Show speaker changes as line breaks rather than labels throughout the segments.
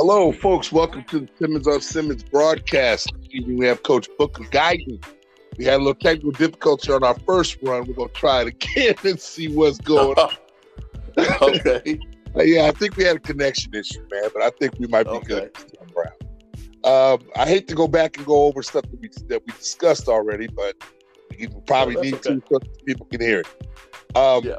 Hello, folks. Welcome to the Simmons on Simmons broadcast. We have Coach Booker Guyton. We had a little technical difficulty on our first run. We're going to try it again and see what's going on.
okay.
Yeah, I think we had a connection issue, man, but I think we might be
Okay.
good. this time around. Um, I hate to go back and go over stuff that we, that we discussed already, but you probably
No,
need to so people can hear it. Um,
Yeah.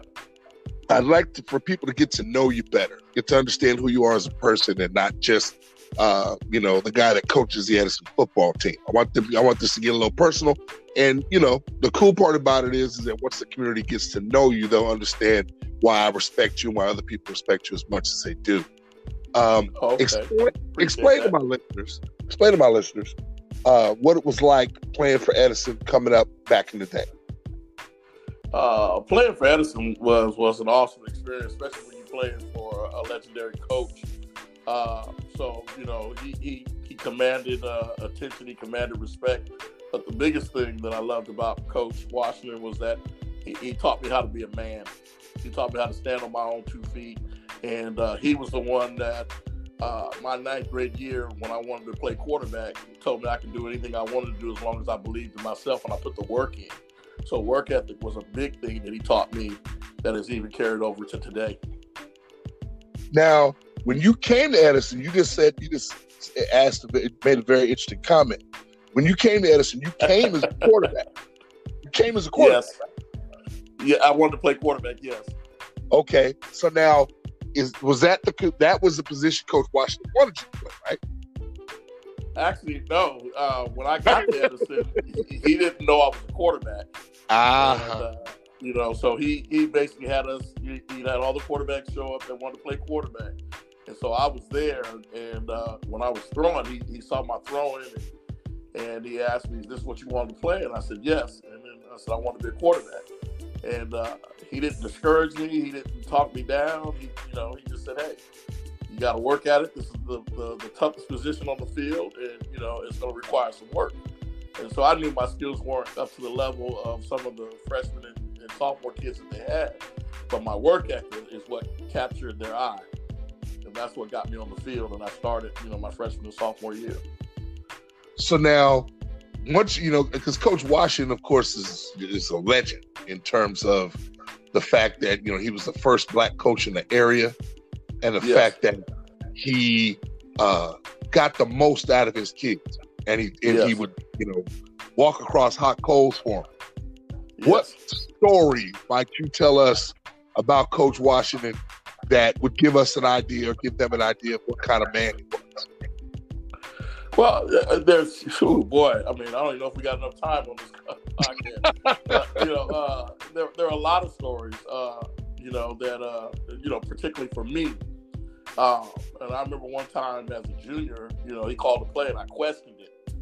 I'd like to, for people to get to know you better, get to understand who you are as a person, and not just uh, you know the guy that coaches the Edison football team. I want them. I want this to get a little personal, and you know the cool part about it is, is that once the community gets to know you, they'll understand why I respect you, and why other people respect you as much as they do. Um,
Okay.
explain, explain to my listeners. Explain to my listeners uh, what it was like playing for Edison coming up back in the day.
Uh, playing for Edison was was an awesome experience, especially when you're playing for a legendary coach. Uh, so you know he he, he commanded uh, attention, he commanded respect. But the biggest thing that I loved about Coach Washington was that he, he taught me how to be a man. He taught me how to stand on my own two feet, and uh, he was the one that uh, my ninth grade year when I wanted to play quarterback told me I could do anything I wanted to do as long as I believed in myself and I put the work in. So work ethic was a big thing that he taught me that has even carried over to today.
Now, when you came to Edison, you just said you just asked, made a very interesting comment. When you came to Edison, you came as a quarterback. You came as a quarterback.
Yes. Yeah, I wanted to play quarterback. Yes.
Okay, so now is was that the that was the position Coach Washington wanted you to play, right?
Actually, no. Uh, when I got to Edison, he, he didn't know I was a quarterback. And,
Ah,
uh, you know, so he he basically had us. He, he had all the quarterbacks show up that wanted to play quarterback, and so I was there. And uh, when I was throwing, he, he saw my throwing, and, and he asked me, "Is this what you wanted to play?" And I said, "Yes." And then I said, "I want to be a quarterback." And uh, he didn't discourage me. He didn't talk me down. He, you know, he just said, "Hey, you got to work at it. This is the, the the toughest position on the field, and you know, it's going to require some work." And so I knew my skills weren't up to the level of some of the freshmen and, and sophomore kids that they had. But my work ethic is what captured their eye. And that's what got me on the field. And I started, you know, my freshman and sophomore year.
so now once you know, because Coach Washington, of course, is is a legend in terms of the fact that you know he was the first black coach in the area, and the
Yes.
fact that he uh, got the most out of his kids, and he and he would you know walk across hot coals for them. What
Yes.
story might you tell us about Coach Washington that would give us an idea or give them an idea of what kind of man he was?
Well, uh, there's, oh boy, I mean, I don't even know if we got enough time on this podcast. you know, uh, there, there are a lot of stories, uh, you know, that, uh, you know, particularly for me. Uh, and I remember one time as a junior, you know, he called a play and I questioned it.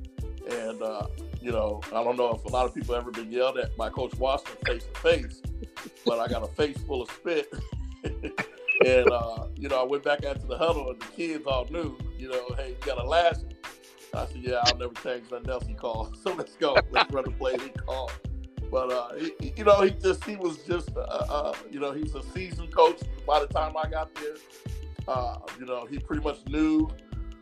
And, uh, you know, I don't know if a lot of people ever been yelled at by Coach Washington face to face, but I got a face full of spit. and, uh, you know, I went back out to the huddle and the kids all knew, you know, hey, you got to lash. I said, yeah, I'll never change nothing else he called. So let's go. Let's run the play he called. But, uh, he, you know, he just, he was just, uh, uh, you know, he was a seasoned coach by the time I got there. Uh, you know, he pretty much knew.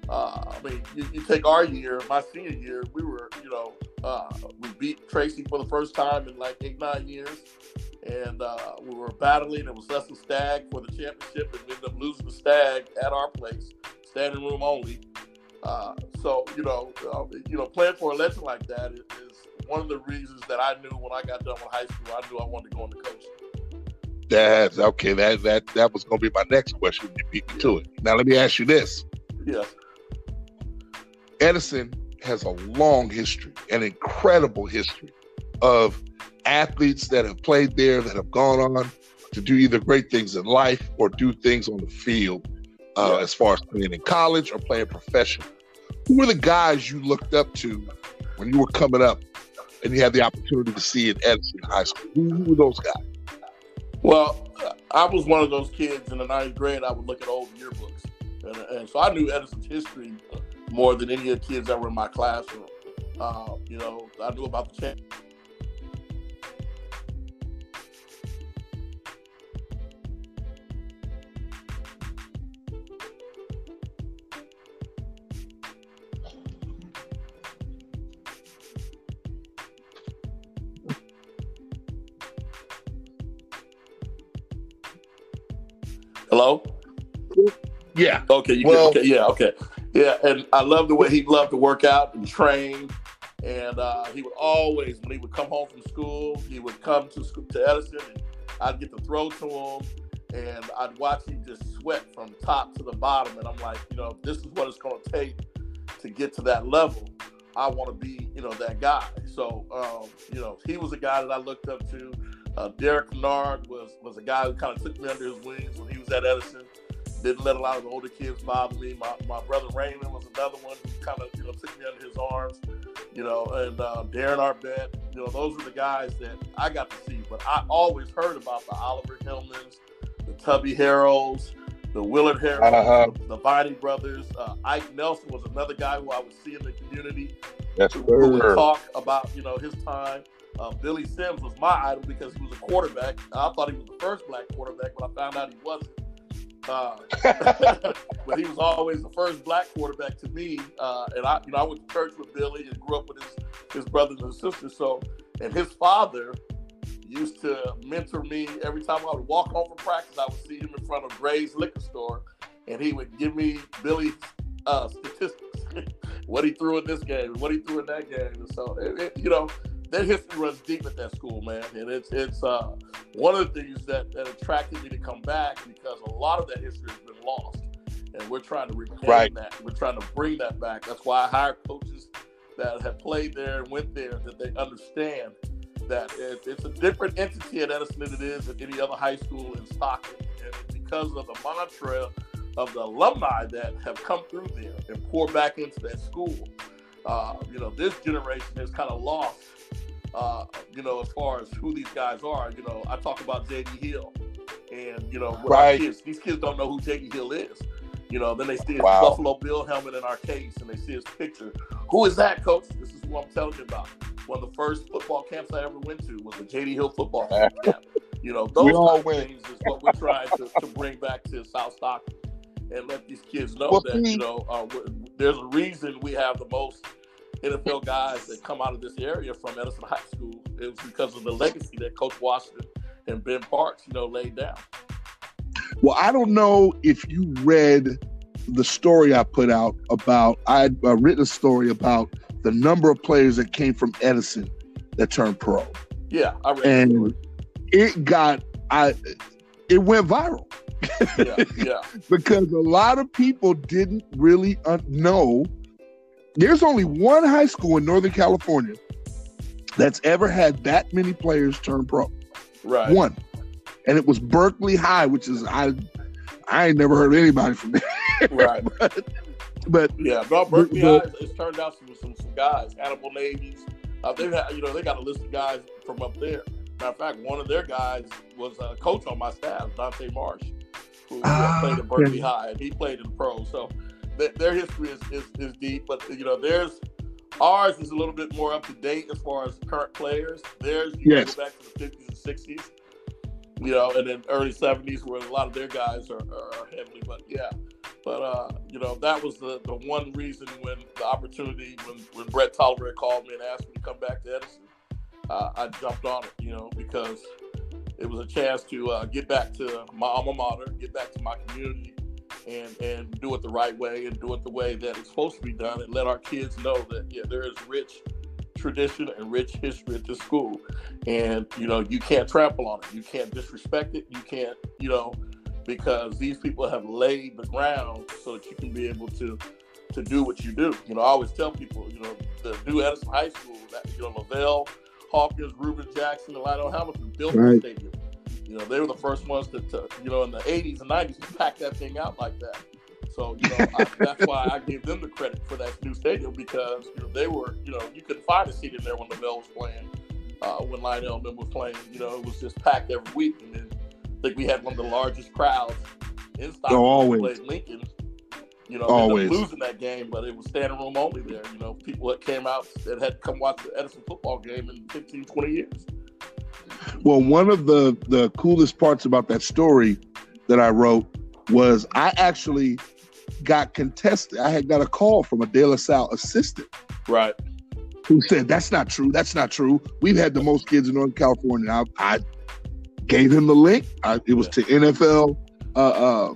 Uh, I mean, you, you take our year, my senior year, we were, you know, uh, we beat Tracy for the first time in like eight, nine years. And we were battling. It was us and Stagg for the championship, and we ended up losing the Stagg at our place, standing room only. So you know, you know, playing for a legend like that is one of the reasons that I knew when I got done with high school, I knew I wanted to go into coaching.
That's okay. That that that was going to be my next question. You beat me to it. Now let me ask you this:
Yes,
Edison has a long history, an incredible history of athletes that have played there that have gone on to do either great things in life or do things on the field, uh,
Yeah.
as far as playing in college or playing professional. Who were the guys you looked up to when you were coming up and you had the opportunity to see at Edison High School? Who, who were those guys?
Well, I was one of those kids in the ninth grade. I would look at old yearbooks, and, and so I knew Edison's history more than any of the kids that were in my classroom. Uh, you know, I knew about the. Hello.
Yeah.
Okay. You well, okay. Yeah. Okay. Yeah. And I love the way he loved to work out and train. And uh, he would always, when he would come home from school, he would come to school to Edison, and I'd get to throw to him, and I'd watch him just sweat from top to the bottom. And I'm like, you know, this is what it's going to take to get to that level. I want to be, you know, that guy. So, um, you know, he was a guy that I looked up to. Uh, Derek Kennard was was a guy who kind of took me under his wings when he was at Edison. Didn't let a lot of the older kids bother me. My, my brother Raymond was another one who kind of you know took me under his arms. You know, and uh, Darren Arbet. You know, those were the guys that I got to see. But I always heard about the Oliver Hillmans, the Tubby Harrells, the Willard Harrells, uh-huh. the Viney brothers. Uh, Ike Nelson was another guy who I would see in the community.
Yes,
who, who would talk about you know his time. Uh, Billy Sims was my idol because he was a quarterback. I thought he was the first black quarterback, but I found out he wasn't. Uh, but he was always the first black quarterback to me. Uh, and I, you know, I went to church with Billy and grew up with his his brothers and sisters. So, and his father used to mentor me every time I would walk home from practice. I would see him in front of Gray's liquor store, and he would give me Billy's uh, statistics, what he threw in this game, what he threw in that game. And so, it, it, you know, that history runs deep at that school, man. And it's it's uh, one of the things that, that attracted me to come back because a lot of that history has been lost, and we're trying to reclaim right. that. We're trying to bring that back. That's why I hire coaches that have played there and went there that they understand that it, it's a different entity at Edison than it is at any other high school in Stockton, and because of the mantra of the alumni that have come through there and pour back into that school. Uh, you know, this generation has kind of lost uh, you know, as far as who these guys are. You know, I talk about JD Hill, and you know, right. kids, these kids don't know who JD Hill is. You know, then they see his wow. Buffalo Bill helmet in our case, and they see his picture. Who is that, coach? This is who I'm telling you about. One of the first football camps I ever went to was the JD Hill football camp. You know, those kind of things is what we're trying to, to bring back to South Stockton and let these kids know well, that you know uh, there's a reason we have the most NFL guys that come out of this area from Edison High School. It was because of the legacy that Coach Washington and Ben Parks, you know, laid down.
Well, I don't know if you read the story I put out about. I had uh, written a story about the number of players that came from Edison that turned pro.
Yeah, I read.
And it got I. It went viral.
yeah, yeah.
because a lot of people didn't really know there's only one high school in Northern California that's ever had that many players turn pro.
Right.
One. And it was Berkeley High, which is I I ain't never heard anybody from there.
Right.
but, but,
yeah, but Berkeley High it's turned out some some, some guys, Hannibal Navies. Uh, they've had, you know, they got a list of guys from up there. Matter of fact, one of their guys was a coach on my staff, Dante Marsh, who uh, played at Berkeley yeah. High, and he played in the pro. So their history is, is, is deep, but you know, there's ours is a little bit more up to date as far as current players. Theirs you yes. go back to the 50s and 60s, you know, and then early 70s where a lot of their guys are, are heavily. But yeah, but uh, you know, that was the, the one reason when the opportunity when when Brett Tolliver called me and asked me to come back to Edison, uh, I jumped on it, you know, because it was a chance to uh, get back to my alma mater, get back to my community and and do it the right way and do it the way that it's supposed to be done and let our kids know that yeah there is rich tradition and rich history at this school. And you know you can't trample on it. You can't disrespect it. You can't you know because these people have laid the ground so that you can be able to to do what you do. You know i always tell people you know the new edison high school that you know lavelle hawkins ruben jackson and lionel hamilton built right. the stadium you know, they were the first ones to, to you know, in the 80s and 90s to pack that thing out like that. So, you know, I, that's why I give them the credit for that new stadium because, you know, they were, you know, you couldn't find a seat in there when the Bell was playing, uh, when Lionel them was playing. You know, it was just packed every week. And then I think we had one of the largest crowds in Stockton.
Oh, always.
Played Lincoln. You know, always losing that game, but it was standing room only there. You know, people that came out that had come watch the Edison football game in 15, 20 years.
Well, one of the the coolest parts about that story that I wrote was I actually got contested. I had got a call from a De La Salle assistant,
right,
who said that's not true. That's not true. We've had the most kids in Northern California. I, I gave him the link. I, it was yeah. to NFL uh, uh,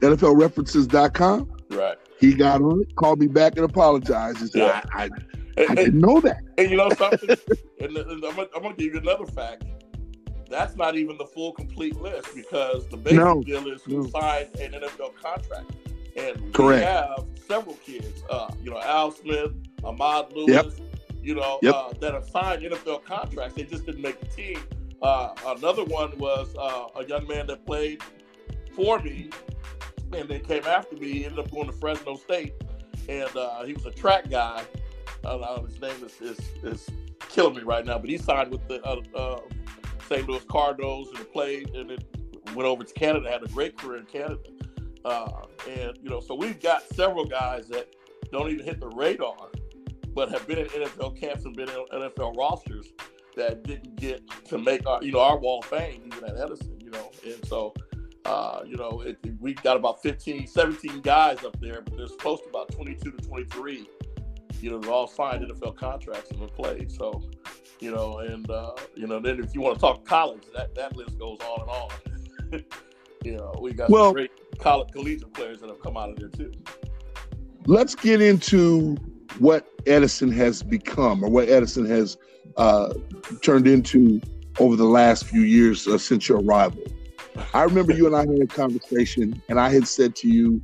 NFLreferences.com.
Right.
He got on it, called me back and apologized. He said,
Yeah.
I, I, I
and-
didn't know that.
and you know something? and, and I'm, gonna, I'm gonna give you another fact. That's not even the full complete list because the basic
No.
deal is who
No.
signed an NFL contract, and
Correct.
we have several kids. Uh, you know, Al Smith, Ahmad Lewis.
Yep.
You know,
Yep.
uh, that have signed NFL contracts. They just didn't make the team. Uh, another one was uh, a young man that played for me and then came after me. He ended up going to Fresno State, and uh, he was a track guy. His name is, is is killing me right now, but he signed with the uh, uh, St. Louis Cardinals and played, and then went over to Canada. Had a great career in Canada, uh, and you know, so we've got several guys that don't even hit the radar, but have been in NFL camps and been in NFL rosters that didn't get to make our you know our Wall of Fame even at Edison, you know, and so. Uh, you know, it, we got about 15, 17 guys up there, but there's close to about 22 to 23 you know, all signed NFL contracts and been played. So, you know, and uh, you know, then if you want to talk college, that that list goes on and on. you know, we got
Well-
some great college collegiate players that have come out of there too.
Let's get into what Edison has become or what Edison has uh, turned into over the last few years uh, since your arrival. I remember you and I had a conversation, and I had said to you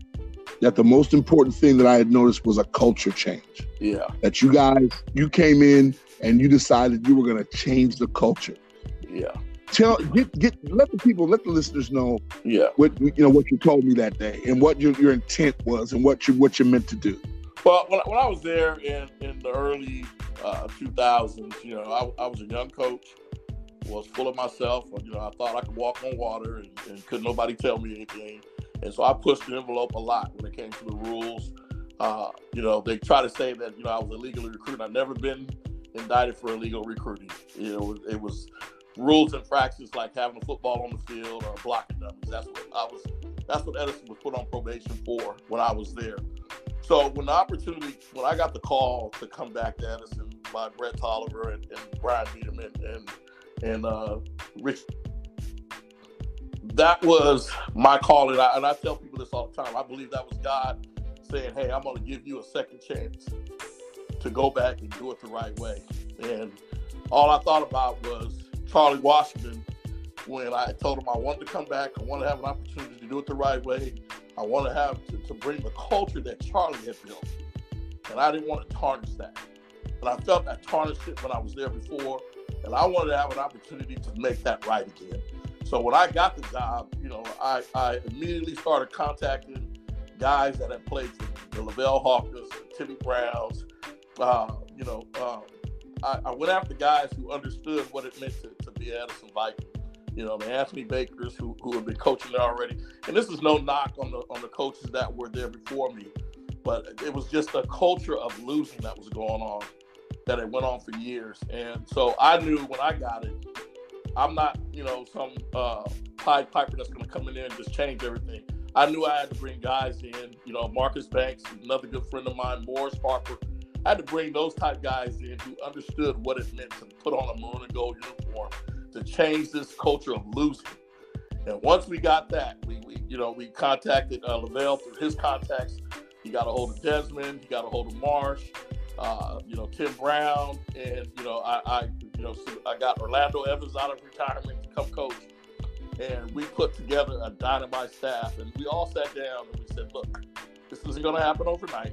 that the most important thing that I had noticed was a culture change.
Yeah,
That you guys, you came in and you decided you were going to change the culture.
yeah,
Tell, get, get, let the people, let the listeners know
yeah.
what you know what you told me that day and what your, your intent was and what you what you meant to do.
Well, when, when I was there in, in the early uh, 2000s, you know, I, I was a young coach, was full of myself. You know, I thought I could walk on water and, and couldn't nobody tell me anything. And so I pushed the envelope a lot when it came to the rules. Uh, you know, they try to say that, you know, I was illegally recruited. I've never been indicted for illegal recruiting. You know, it was rules and practices like having a football on the field or blocking dummies. That's what I was. That's what Edison was put on probation for when I was there. So when the opportunity, when I got the call to come back to Edison by Brett Tolliver and, and Brian and and, and uh, Rich, that was my call, and I, and I tell people this all the time. I believe that was God saying, "Hey, I'm going to give you a second chance to go back and do it the right way." And all I thought about was Charlie Washington when I told him I wanted to come back. I wanted to have an opportunity to do it the right way. I want to have to, to bring the culture that Charlie had built, and I didn't want to tarnish that. And I felt I tarnished it when I was there before, and I wanted to have an opportunity to make that right again. So when I got the job, you know, I, I immediately started contacting guys that had played for the Lavelle Hawkins, Timmy Browns. Uh, you know, uh, I, I went after guys who understood what it meant to, to be an Edison Viking. You know, the Anthony Bakers who, who have been coaching there already. And this is no knock on the on the coaches that were there before me, but it was just a culture of losing that was going on that it went on for years. And so I knew when I got it, I'm not, you know, some uh, Pied Piper that's going to come in there and just change everything. I knew I had to bring guys in, you know, Marcus Banks, another good friend of mine, Morris Harper. I had to bring those type guys in who understood what it meant to put on a maroon and gold uniform to change this culture of losing. And once we got that, we, we you know, we contacted uh, Lavelle through his contacts. He got a hold of Desmond. He got a hold of Marsh. Uh, you know, Tim Brown, and you know, I, I, you know, I got Orlando Evans out of retirement to come coach, and we put together a dynamite staff, and we all sat down and we said, look, this isn't going to happen overnight.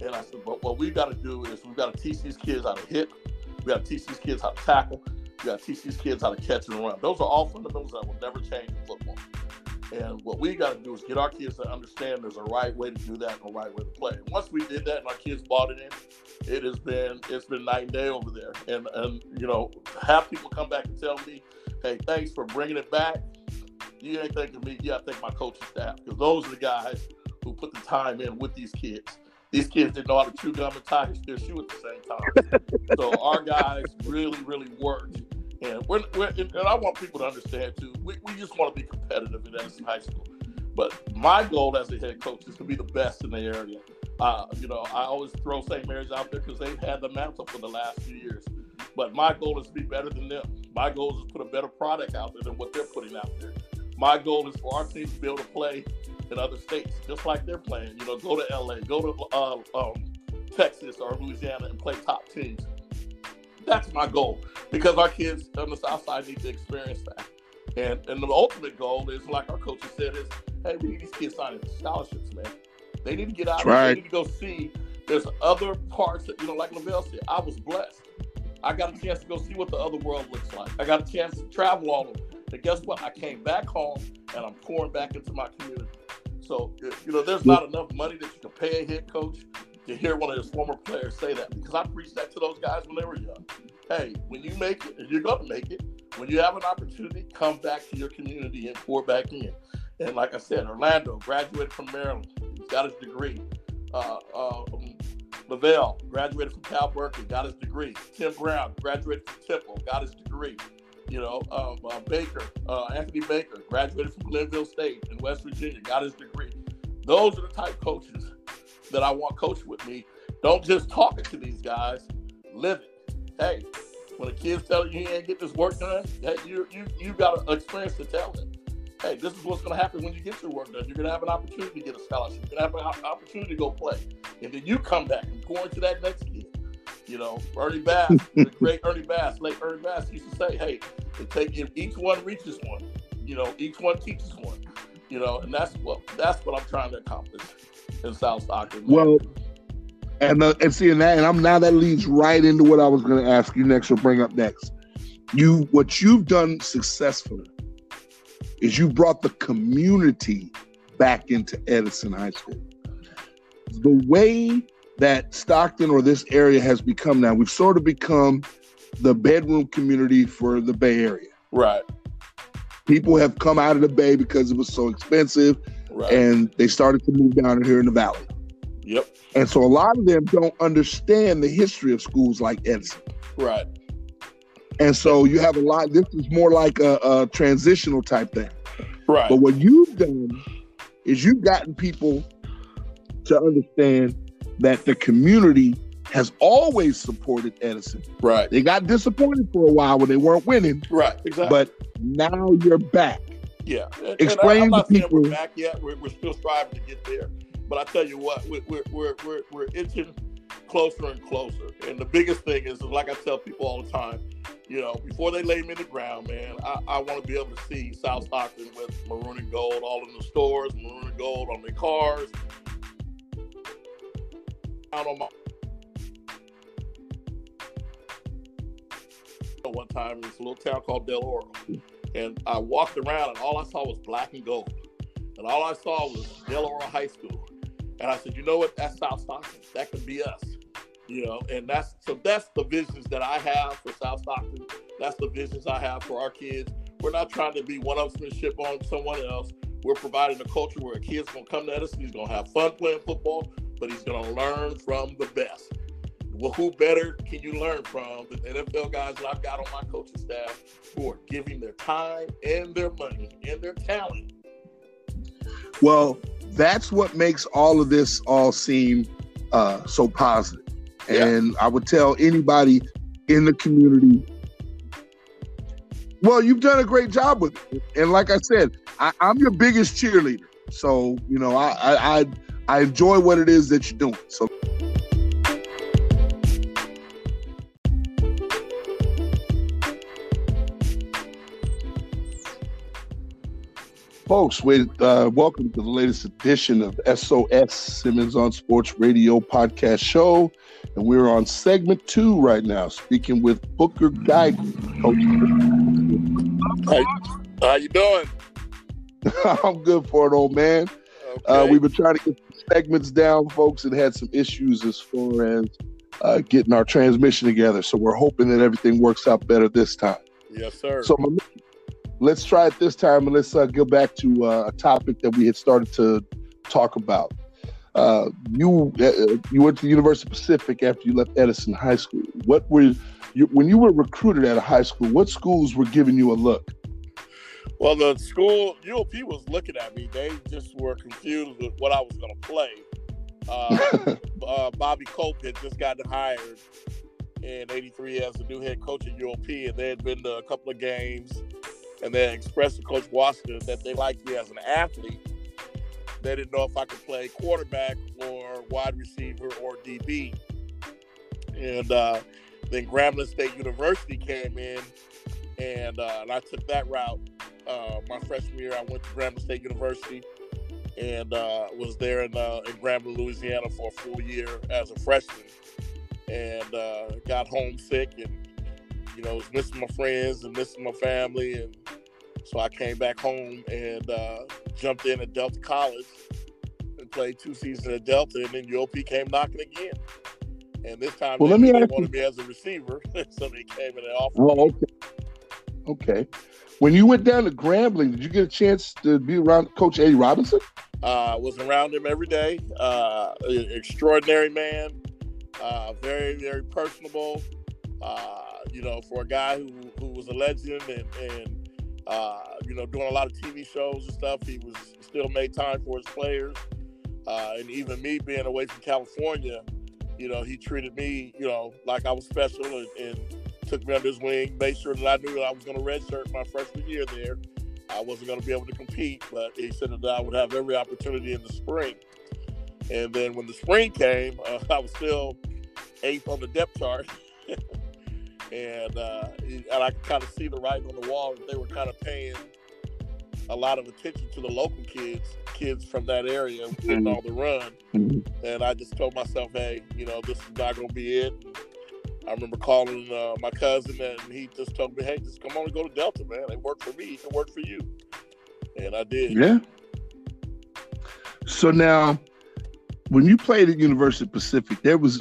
And I said, but what we got to do is we've got to teach these kids how to hit, we got to teach these kids how to tackle, we got to teach these kids how to catch and run. Those are all fundamentals that will never change in football. And what we got to do is get our kids to understand there's a right way to do that and a right way to play. And once we did that and our kids bought it in, it has been it's been night and day over there. And and you know, have people come back and tell me, hey, thanks for bringing it back. You ain't thanking me. You got to thank my coaching staff because those are the guys who put the time in with these kids. These kids didn't know how to chew gum and tie their shoe at the same time. so our guys really, really worked. And we're, we're and I want people to understand too. We, we just want to be competitive in Edison High School. But my goal as a head coach is to be the best in the area. Uh, you know, I always throw St. Mary's out there because they've had the mantle for the last few years. But my goal is to be better than them. My goal is to put a better product out there than what they're putting out there. My goal is for our team to be able to play in other states, just like they're playing. You know, go to LA, go to uh, um, Texas or Louisiana and play top teams. That's my goal because our kids on the South Side need to experience that. And and the ultimate goal is, like our coach said, is hey, we need these kids signing scholarships, man. They need to get out.
Right.
They need to go see. There's other parts that you know, like Lavelle said. I was blessed. I got a chance to go see what the other world looks like. I got a chance to travel all over. But guess what? I came back home and I'm pouring back into my community. So you know, there's not enough money that you can pay a head coach to hear one of his former players say that because I preached that to those guys when they were young. Hey, when you make it, and you're gonna make it, when you have an opportunity, come back to your community and pour back in. And like I said, Orlando graduated from Maryland. He's got his degree. Uh, uh, um, Lavelle graduated from Cal Berkeley, got his degree. Tim Brown graduated from Temple, got his degree. You know, um, uh, Baker, uh, Anthony Baker graduated from Glenville State in West Virginia, got his degree. Those are the type coaches that I want coaching with me. Don't just talk it to these guys, live it. Hey, when a kid's telling you he ain't get this work done, hey, you you you got an experience to tell him. Hey, this is what's going to happen when you get your work done. You're going to have an opportunity to get a scholarship. You're going to have an opportunity to go play, and then you come back and pour into that next kid. You know, Ernie Bass, the great Ernie Bass, late Ernie Bass used to say, "Hey, it take if each one reaches one, you know, each one teaches one." You know, and that's what that's what I'm trying to accomplish in South Stockton.
Well, and uh, and seeing that, and I'm now that leads right into what I was going to ask you next or bring up next. You what you've done successfully is you brought the community back into Edison High School. The way that Stockton or this area has become now, we've sort of become the bedroom community for the Bay Area.
Right.
People have come out of the Bay because it was so expensive,
Right.
and they started to move down here in the Valley.
yep.
And so a lot of them don't understand the history of schools like Edison.
Right.
And so you have a lot, this is more like a, a transitional type thing.
Right.
But what you've done is you've gotten people to understand that the community has always supported Edison.
Right.
They got disappointed for a while when they weren't winning,
Right. Exactly.
but now you're back.
Yeah. And,
Explain
and I,
to people-
we're back yet. We're, we're still striving to get there. But I tell you what, we're, we're, we're, we're, we're closer and closer. And the biggest thing is, like I tell people all the time, you know, before they lay me in the ground, man, I, I want to be able to see South Stockton with maroon and gold all in the stores, maroon and gold on their cars. Out on my one time in this little town called Del Oro. And I walked around and all I saw was black and gold. And all I saw was Del Oro High School. And I said, you know what? That's South Stockton. That could be us. You know, and that's so that's the visions that I have for South Stockton. That's the visions I have for our kids. We're not trying to be one-upsmanship on someone else. We're providing a culture where a kid's gonna come to Edison, he's gonna have fun playing football, but he's gonna learn from the best. Well, who better can you learn from than NFL guys that I've got on my coaching staff who are giving their time and their money and their talent?
Well, that's what makes all of this all seem uh, so positive.
Yeah.
And I would tell anybody in the community, well, you've done a great job with it. And like I said, I, I'm your biggest cheerleader. So, you know, I, I I I enjoy what it is that you're doing. So Folks, we uh, welcome to the latest edition of SOS Simmons on Sports Radio podcast show. And we're on segment two right now, speaking with Booker Guyton. Coach,
How you doing?
I'm good for it, old man. Uh, we've been trying to get segments down, folks, and had some issues as far as uh, getting our transmission together. So we're hoping that everything works out better this time.
yes, sir.
So my let's try it this time, and let's uh, go back to uh, a topic that we had started to talk about. Uh, you uh, you went to the University of Pacific after you left Edison High School. What were you, when you were recruited at a high school? What schools were giving you a look?
Well, the school UOP was looking at me. They just were confused with what I was going to play. Uh, uh, Bobby Cope had just gotten hired in '83 as the new head coach at UOP, and they had been to a couple of games. And they expressed to Coach Washington that they liked me as an athlete. They didn't know if I could play quarterback or wide receiver or DB. And uh, then Grambling State University came in, and, uh, and I took that route. Uh, my freshman year, I went to Grambling State University and uh, was there in, uh, in Grambling, Louisiana for a full year as a freshman. And uh, got homesick and, you know, was missing my friends and missing my family. And so I came back home and uh, jumped in at Delta College and played two seasons at Delta. And then UOP came knocking again. And this time, well, they, let me they wanted you. me as a receiver, so they came in and offered.
Well, okay. Okay. When you went down to Grambling, did you get a chance to be around Coach Eddie Robinson?
Uh, was around him every day. Uh, extraordinary man. Uh, very, very personable. Uh, you know, for a guy who, who was a legend and, and uh, you know, doing a lot of TV shows and stuff, he was still made time for his players. Uh, and even me being away from California, you know, he treated me, you know, like I was special and, and took me under his wing, made sure that I knew that I was going to redshirt my freshman year there. I wasn't going to be able to compete, but he said that I would have every opportunity in the spring. And then when the spring came, uh, I was still eighth on the depth chart. and uh, and I could kind of see the writing on the wall that they were kind of paying a lot of attention to the local kids, kids from that area getting all the run. Mm-hmm. And I just told myself, hey, you know, this is not going to be it. I remember calling uh, my cousin, and he just told me, "Hey, just come on and go to Delta, man. It worked for me. It can work for you." And I did.
Yeah. So now, when you played at University of Pacific, there was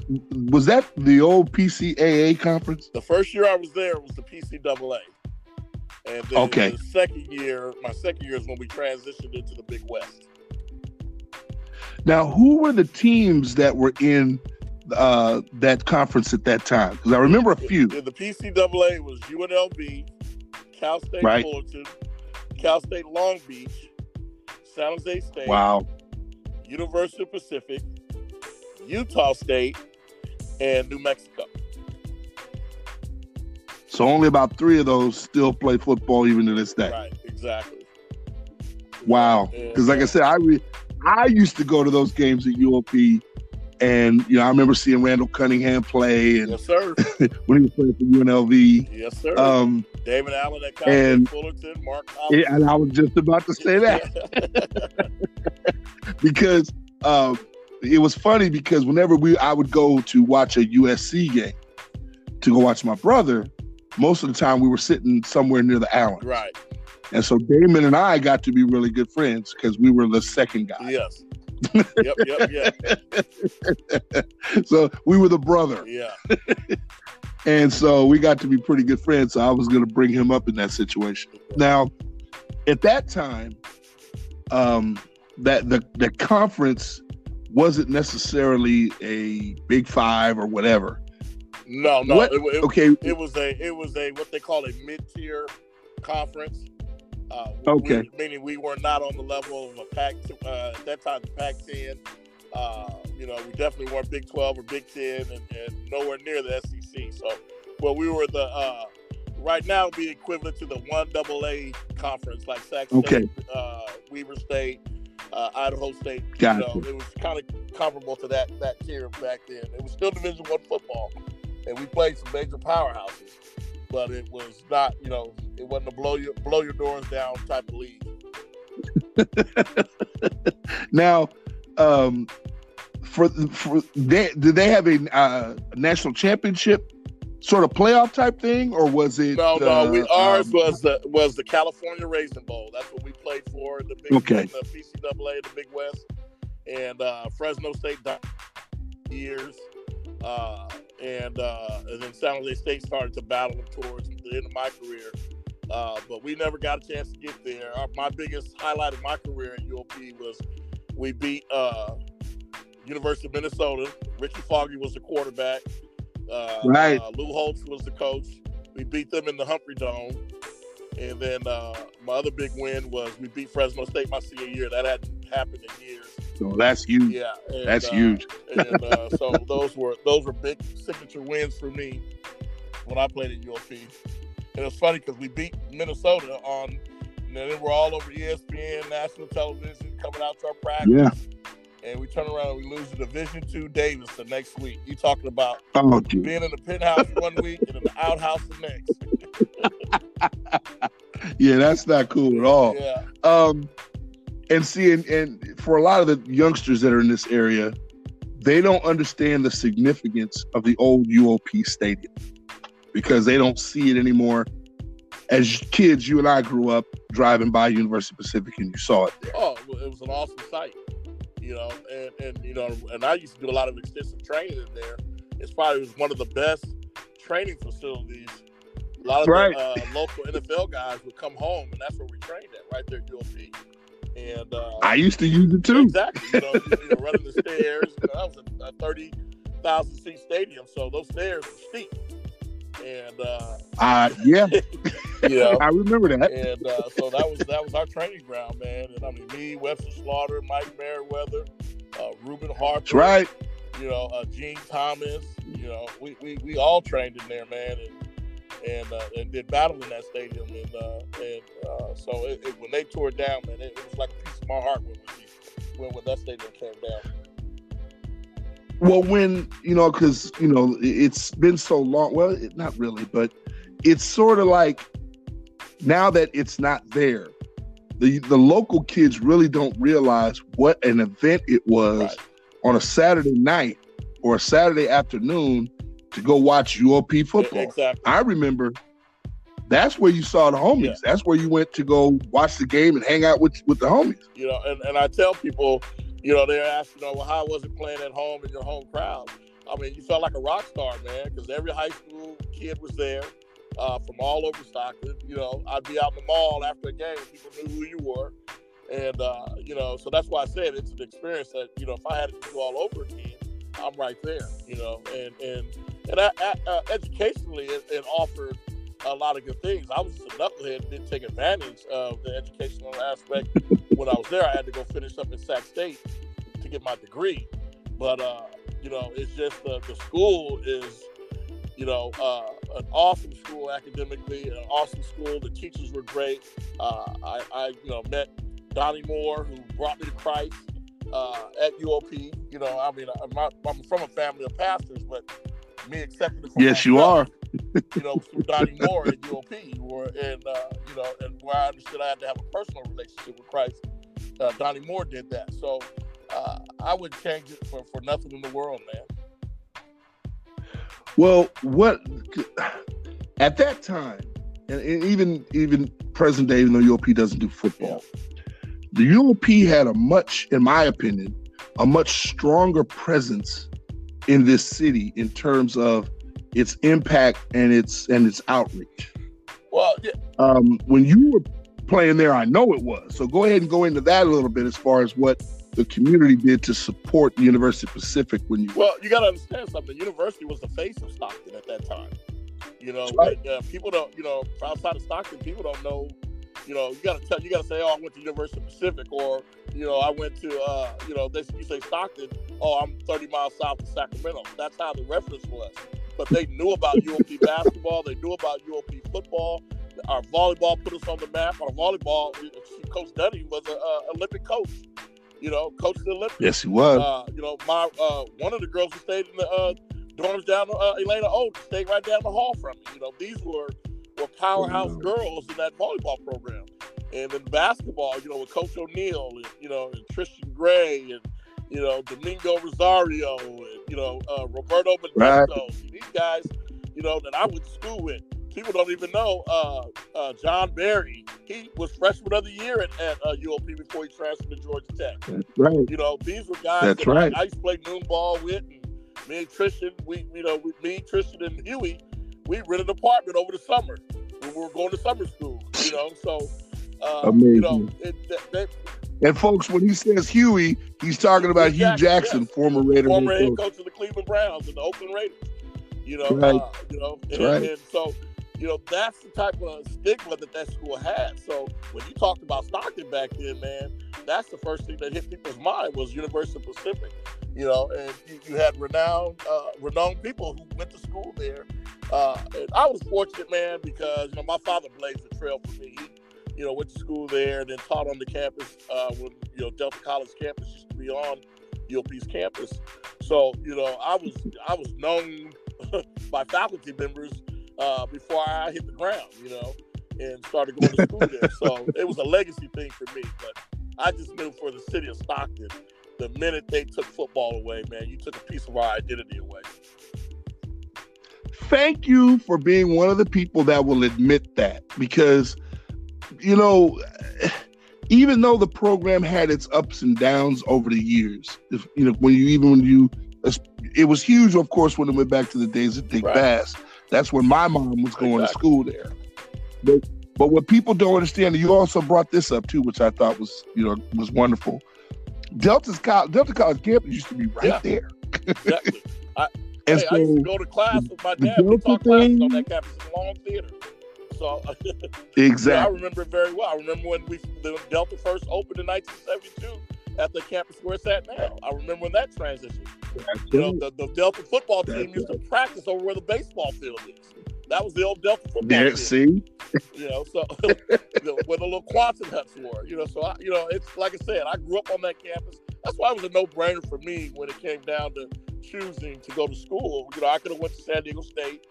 was that the old PCAA conference?
The first year I was there was the PCAA. And then okay. the second year, my second year is when we transitioned into the Big West.
Now, who were the teams that were in uh, that conference at that time? Because I remember a few.
The, the PCAA was UNLV, Cal State right. Fullerton, Cal State Long Beach, San Jose State.
Wow.
University of Pacific, Utah State, and New Mexico.
So only about three of those still play football even to this day.
Right, exactly.
Wow. Because like I said, I re- I used to go to those games at UOP and you know, I remember seeing Randall Cunningham play, and
yes, sir.
when he was playing for UNLV.
Yes, sir. Um, Damon Allen at Cal State Fullerton, Mark.
Yeah, and I was just about to say that because um, it was funny because whenever we I would go to watch a USC game to go watch my brother, most of the time we were sitting somewhere near the Allen.
Right.
And so Damon and I got to be really good friends because we were the second guy.
Yes yep, yep,
yep. so we were the brother.
Yeah.
and so we got to be pretty good friends. So I was going to bring him up in that situation. Now, at that time, um, that the the conference wasn't necessarily a Big Five or whatever.
No, no. It, it, okay. It was a it was a what they call a mid tier conference. Uh,
okay.
We, meaning we were not on the level of a Pac. Uh, at that time, the Pac-10. Uh, you know, we definitely weren't Big 12 or Big 10, and, and nowhere near the SEC. So, well, we were the uh, right now would be equivalent to the one AA conference, like Sac State, okay. uh, Weber State, uh, Idaho State.
Got
you know, it. it was kind of comparable to that that tier back then. It was still Division One football, and we played some major powerhouses but it was not, you know, it wasn't a blow your blow your doors down type of league.
now, um, for for they did they have a uh, national championship sort of playoff type thing, or was it?
No, no. we, uh, ours um, was the was the California Raisin Bowl. That's what we played for. The big
okay.
the PCAA, the Big West, and uh, Fresno State years. Uh, and uh, and then San Jose State started to battle them towards the end of my career. Uh, but we never got a chance to get there. Our, my biggest highlight of my career at UOP was we beat uh, University of Minnesota. Rickey Foggie was the quarterback. Uh,
right.
Uh, Lou Holtz was the coach. We beat them in the Humphrey Dome. And then uh, my other big win was we beat Fresno State my senior year. That hadn't happened in years.
So that's huge.
Yeah,
and, that's uh, huge.
and uh, so those were those were big signature wins for me when I played at UOP. And it's funny because we beat Minnesota on, and then we're all over ESPN, national television, coming out to our practice. Yeah. And we turn around and we lose the Division Two Davis the next week. You talking about oh, being in the penthouse one week and in the outhouse the
next? yeah, that's not cool at all. Yeah. Um, and see, and, and for a lot of the youngsters that are in this area, they don't understand the significance of the old UOP stadium because they don't see it anymore. As kids, you and I grew up driving by University Pacific and you saw it there.
Oh, it was an awesome site, you know, and, and you know, and I used to do a lot of extensive training in there. It's probably was one of the best training facilities. A lot of right. the uh, local NFL guys would come home, and that's where we trained at, right there at UOP. And uh, I
used to use it too.
Exactly. You know, you know running the stairs. You know, that was a, a thirty thousand seat stadium, so those stairs were steep. And uh,
uh yeah, you know, I remember that.
And uh, so that was that was our training ground, man. And I mean, me, Webster Slaughter, Mike Merriweather, uh, Reuben Harper.
That's right.
You know, uh, Gene Thomas. You know, we, we we all trained in there, man. And and uh, and did battle in that stadium. And uh, and uh, so it, it, when they tore it down, man, it, it, was like a piece of my heart when we, when, when that stadium came down.
Well, when you know, because you know, it's been so long. Well, it, not really, but it's sort of like now that it's not there, the the local kids really don't realize what an event it was right. on a Saturday night or a Saturday afternoon to go watch UOP football.
Exactly.
I remember that's where you saw the homies. Yeah. That's where you went to go watch the game and hang out with with the homies.
You know, and, and I tell people, you know, they're asking, you know, well, how was it playing at home in your home crowd? I mean, you felt like a rock star, man, because every high school kid was there uh, from all over Stockton. You know, I'd be out in the mall after a game, people knew who you were. And, uh, you know, so that's why I said it's an experience that, you know, if I had to do all over again, I'm right there, you know, and, and and I, I, uh, educationally, it, it, offered a lot of good things. I was a knucklehead and didn't take advantage of the educational aspect. When I was there, I had to go finish up at Sac State to get my degree. But uh, you know, it's just uh, the school is, you know, uh, an awesome school academically, an awesome school. The teachers were great. Uh, I, I, you know, met Donnie Moore, who brought me to Christ uh, at UOP. You know, I mean, I'm, I'm from a family of pastors, but me accepting.
Yes, you are.
you know, through Donnie Moore at UOP, or and uh, you know, and where I understood I had to have a personal relationship with Christ. Uh, Donnie Moore did that, so uh, I would change it for, for nothing in the world, man.
Well, what at that time, and, and even even present day, even though UOP doesn't do football, yeah. the UOP had a much, in my opinion, a much stronger presence in this city in terms of its impact and its and its outreach.
Well, yeah.
um, when you were playing there, I know it was. So go ahead and go into that a little bit as far as what the community did to support the University of Pacific when you.
Well, you got to understand something. University was the face of Stockton at that time. You know, right. uh, people don't. You know, outside of Stockton, people don't know you know, you gotta tell, you gotta say, oh, I went to University of Pacific, or you know, I went to, uh, you know, they you say Stockton, oh, I'm 30 miles south of Sacramento. That's how the reference was. But they knew about UOP basketball. They knew about UOP football. Our volleyball put us on the map. Our volleyball, Coach Dunning was an uh, Olympic coach. You know, coached the Olympics.
Yes, he was.
Uh, you know, my uh, one of the girls who stayed in the uh, dorms down uh, Elena Oaks stayed right down the hall from me. You know, these were were powerhouse girls in that volleyball program. And then basketball, you know, with Coach O'Neill, and, you know, and Tristan Gray, and you know, Domingo Rosario, and you know, uh, Roberto Modesto. Right. These guys, you know, that I went to school with. People don't even know uh, uh, Jon Barry. He was freshman of the year at, at uh, UOP before he transferred to Georgia Tech.
That's right.
You know, these were guys
That's that right.
I, I, used to play noon ball with, and me and Tristan, we, you know, with me, Tristan, and Huey, we rented an apartment over the summer when we were going to summer school. You know, so uh, Amazing. You know, it, that, that,
and folks, when he says Huey, he's talking about Jackson, Jackson yes. former Raider,
former head coach. of the Cleveland Browns and the Oakland Raiders. You know, right. uh, you know, and, right. and, so you know that's the type of stigma that that school had. So when you talked about Stockton back then, man, that's the first thing that hit people's mind was University of Pacific you know, and you, had renowned uh, renowned people who went to school there. Uh, and I was fortunate, man, because you know my father blazed the trail for me. He, you know, went to school there and then taught on the campus uh, when you know Delta College campus used to be on UOP's campus. So you know, I was I was known by faculty members uh, before I hit the ground, you know, and started going to school there. So it was a legacy thing for me. But I just knew for the city of Stockton, the minute they took football away, man, you took a piece of our identity away.
Thank you for being one of the people that will admit that because, you know, even though the program had its ups and downs over the years, if, you know, when you even when you, it was huge, of course, when it went back to the days of Dick right. Bass. That's when my mom was going exactly. to school there. But, but what people don't understand, you also brought this up too, which I thought was, you know, was wonderful. Delta's college, Delta College campus used to be right yeah. there.
exactly. I, hey, so, I used to go to class with my dad. We taught classes on that campus Long Theater. So
exactly, yeah,
I remember it very well. I remember when we the Delta first opened in 1972 at the campus where it's at now. I remember when that transition. you know, the, the, Delta football team That's used to practice over where the baseball field is. That was the old Delta football team.
See,
you know, so where the little Quonset huts were. You know, so I, you know, it's like I said, I grew up on that campus. That's why it was a no-brainer for me when it came down to choosing to go to school. You know, I could have went to San Diego State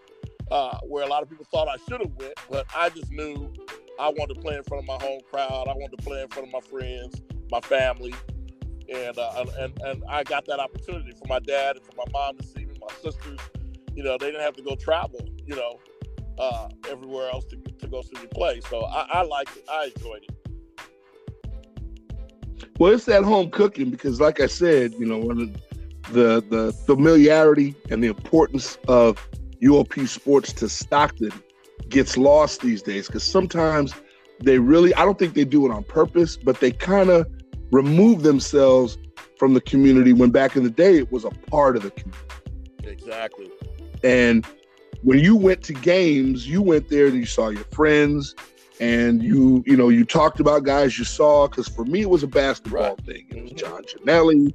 uh, where a lot of people thought I should have went, but I just knew I wanted to play in front of my home crowd. I wanted to play in front of my friends, my family, and uh, and and I got that opportunity for my dad and for my mom to see me, my sisters. You know, they didn't have to go travel. You know, uh, everywhere else to, to go see me play. So I, I liked it. I enjoyed it.
Well, it's that home cooking because, like I said, you know, one of the the familiarity and the importance of UOP sports to Stockton gets lost these days because sometimes they really, I don't think they do it on purpose, but they kind of remove themselves from the community when back in the day it was a part of the community.
Exactly.
And when you went to games, you went there and you saw your friends and you, you know, you talked about guys you saw. Cause for me, it was a basketball right. thing. It was mm-hmm. John Janelli,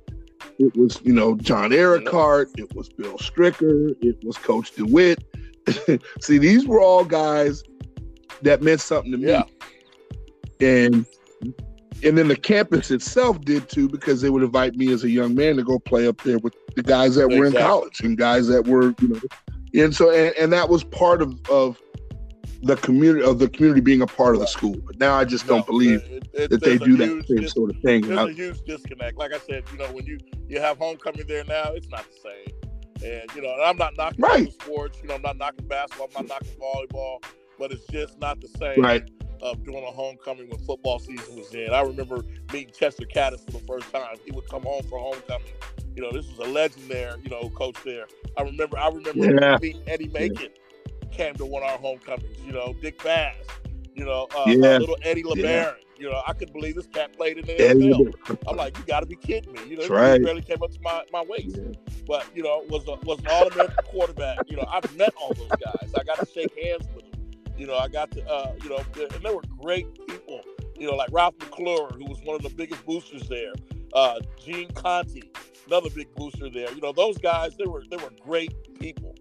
it was, you know, John Ericart. It was Bill Stricker. It was Coach DeWitt. See, these were all guys that meant something to me. Yeah. And and then the campus itself did too, because they would invite me as a young man to go play up there with the guys that were in college and guys that were, you know, and so and, and that was part of of the community of the community being a part of the school. But now I just don't believe it, it, that they do that same dis- sort of thing.
There's a huge disconnect. Like I said, you know, when you you have homecoming there now, it's not the same. And you know, I'm not knocking right. sports. You know, I'm not knocking basketball. I'm not knocking volleyball. But it's just not the same.
Right.
Of doing a homecoming when football season was in. I remember meeting Chester Caddas for the first time. He would come home for homecoming. You know, this was a legend there. You know, coach there. I remember. I remember yeah. meeting Eddie Macon. Came to one of our homecomings. You know, Dick Bass. You know, uh, yeah. little Eddie LeBaron. Yeah. You know, I couldn't believe this cat played in the NFL. I'm like, you got to be kidding me. You know,
right.
he barely came up to my, my waist. Yeah. But you know, was a, was an all American quarterback. You know, I've met all those guys. I got to shake hands with them. You know, I got to, uh, you know, and they were great people. You know, like Ralph McClure, who was one of the biggest boosters there. Uh, Gene Conti, another big booster there. You know, those guys, they were they were great people,